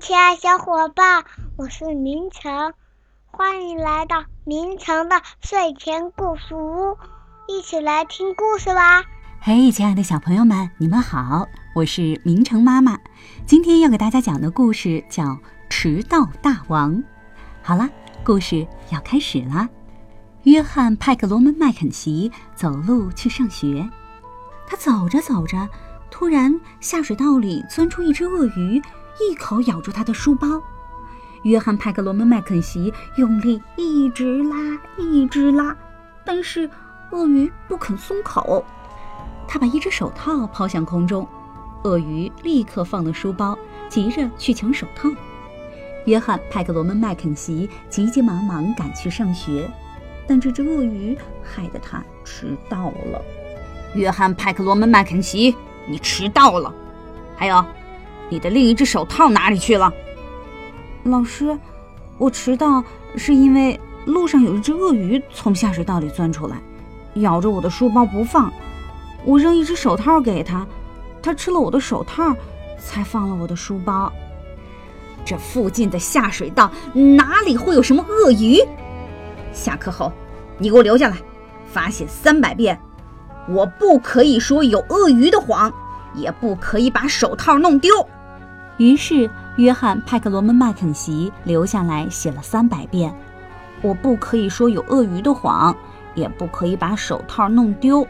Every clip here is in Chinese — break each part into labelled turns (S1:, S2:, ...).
S1: 亲爱小伙伴，我是明成，欢迎来到明成的睡前故事屋，一起来听故事吧。
S2: 嘿，亲爱的小朋友们，你们好，我是明成妈妈。今天要给大家讲的故事叫《迟到大王》。好了，故事要开始了。约翰·派克罗门·麦肯锡走路去上学，他走着走着，突然下水道里钻出一只鳄鱼。一口咬住他的书包，约翰·派克罗门·麦肯锡用力一直拉，一直拉，但是鳄鱼不肯松口。他把一只手套抛向空中，鳄鱼立刻放了书包，急着去抢手套。约翰·派克罗门·麦肯锡急急忙忙赶去上学，但这只鳄鱼害得他迟到了。
S3: 约翰·派克罗门·麦肯锡，你迟到了！还有。你的另一只手套哪里去了？
S2: 老师，我迟到是因为路上有一只鳄鱼从下水道里钻出来，咬着我的书包不放。我扔一只手套给他，他吃了我的手套，才放了我的书包。
S3: 这附近的下水道哪里会有什么鳄鱼？下课后，你给我留下来，罚写三百遍。我不可以说有鳄鱼的谎，也不可以把手套弄丢。
S2: 于是，约翰·派克罗门·麦肯锡留下来写了三百遍：“我不可以说有鳄鱼的谎，也不可以把手套弄丢。”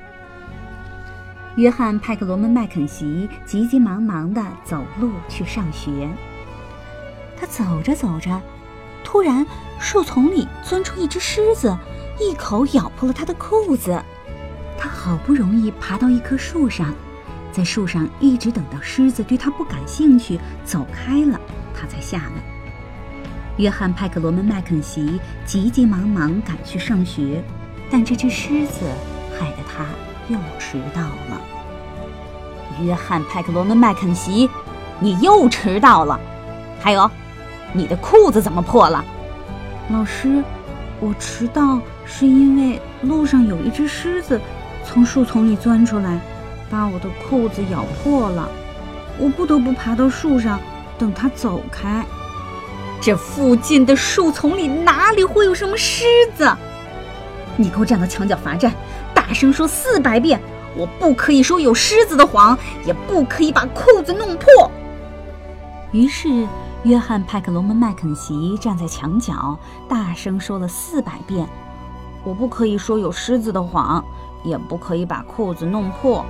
S2: 约翰·派克罗门·麦肯锡急急忙忙地走路去上学。他走着走着，突然树丛里钻出一只狮子，一口咬破了他的裤子。他好不容易爬到一棵树上。在树上一直等到狮子对他不感兴趣，走开了，他才下来。约翰·派克罗门·麦肯锡急急忙忙赶去上学，但这只狮子害得他又迟到了。
S3: 约翰·派克罗门·麦肯锡，你又迟到了。还有，你的裤子怎么破了？
S2: 老师，我迟到是因为路上有一只狮子从树丛里钻出来。把我的裤子咬破了，我不得不爬到树上等它走开。
S3: 这附近的树丛里哪里会有什么狮子？你给我站到墙角罚站，大声说四百遍！我不可以说有狮子的谎，也不可以把裤子弄破。
S2: 于是，约翰·派克罗门·麦肯锡站在墙角，大声说了四百遍：“我不可以说有狮子的谎，也不可以把裤子弄破。”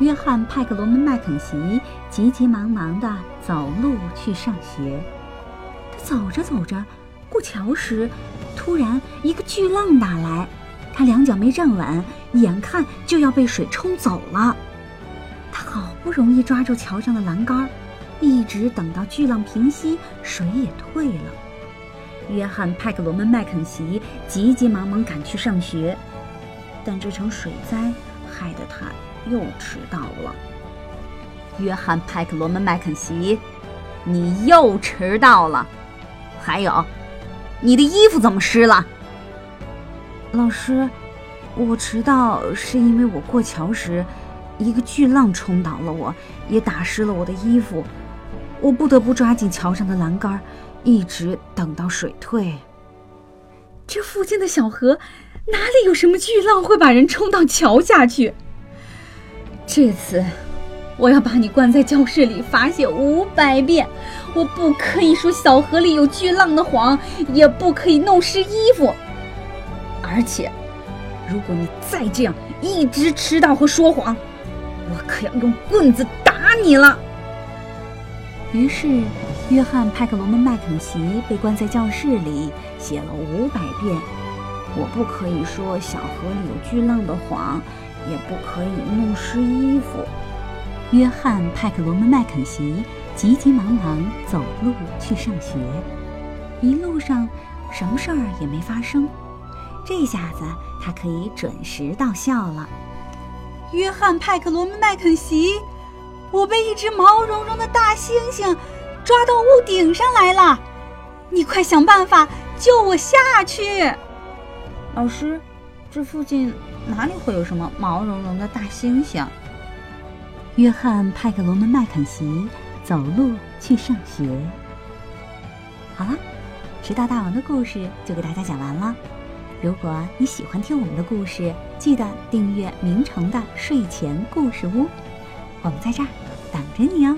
S2: 约翰·派克罗门·麦肯锡急急忙忙地走路去上学。他走着走着，过桥时，突然一个巨浪打来，他两脚没站稳，眼看就要被水冲走了。他好不容易抓住桥上的栏杆，一直等到巨浪平息，水也退了。约翰·派克罗门·麦肯锡急急忙忙赶去上学，但这场水灾害得他。又迟到了，
S3: 约翰·派克罗门·麦肯锡，你又迟到了。还有，你的衣服怎么湿了？
S2: 老师，我迟到是因为我过桥时，一个巨浪冲倒了我，也打湿了我的衣服。我不得不抓紧桥上的栏杆，一直等到水退。这附近的小河，哪里有什么巨浪会把人冲到桥下去？这次，我要把你关在教室里罚写五百遍。我不可以说小河里有巨浪的谎，也不可以弄湿衣服。而且，如果你再这样一直迟到和说谎，我可要用棍子打你了。于是，约翰·派克罗门·麦肯锡被关在教室里，写了五百遍。我不可以说小河里有巨浪的谎。也不可以弄湿衣服。约翰·派克罗门·麦肯锡急急忙忙走路去上学，一路上什么事儿也没发生。这下子他可以准时到校了。约翰·派克罗门·麦肯锡，我被一只毛茸茸的大猩猩抓到屋顶上来了，你快想办法救我下去。老师，这附近。哪里会有什么毛茸茸的大猩猩？约翰·派克罗门·麦肯锡走路去上学。好了，迟到大王的故事就给大家讲完了。如果你喜欢听我们的故事，记得订阅明成的睡前故事屋，我们在这儿等着你哦。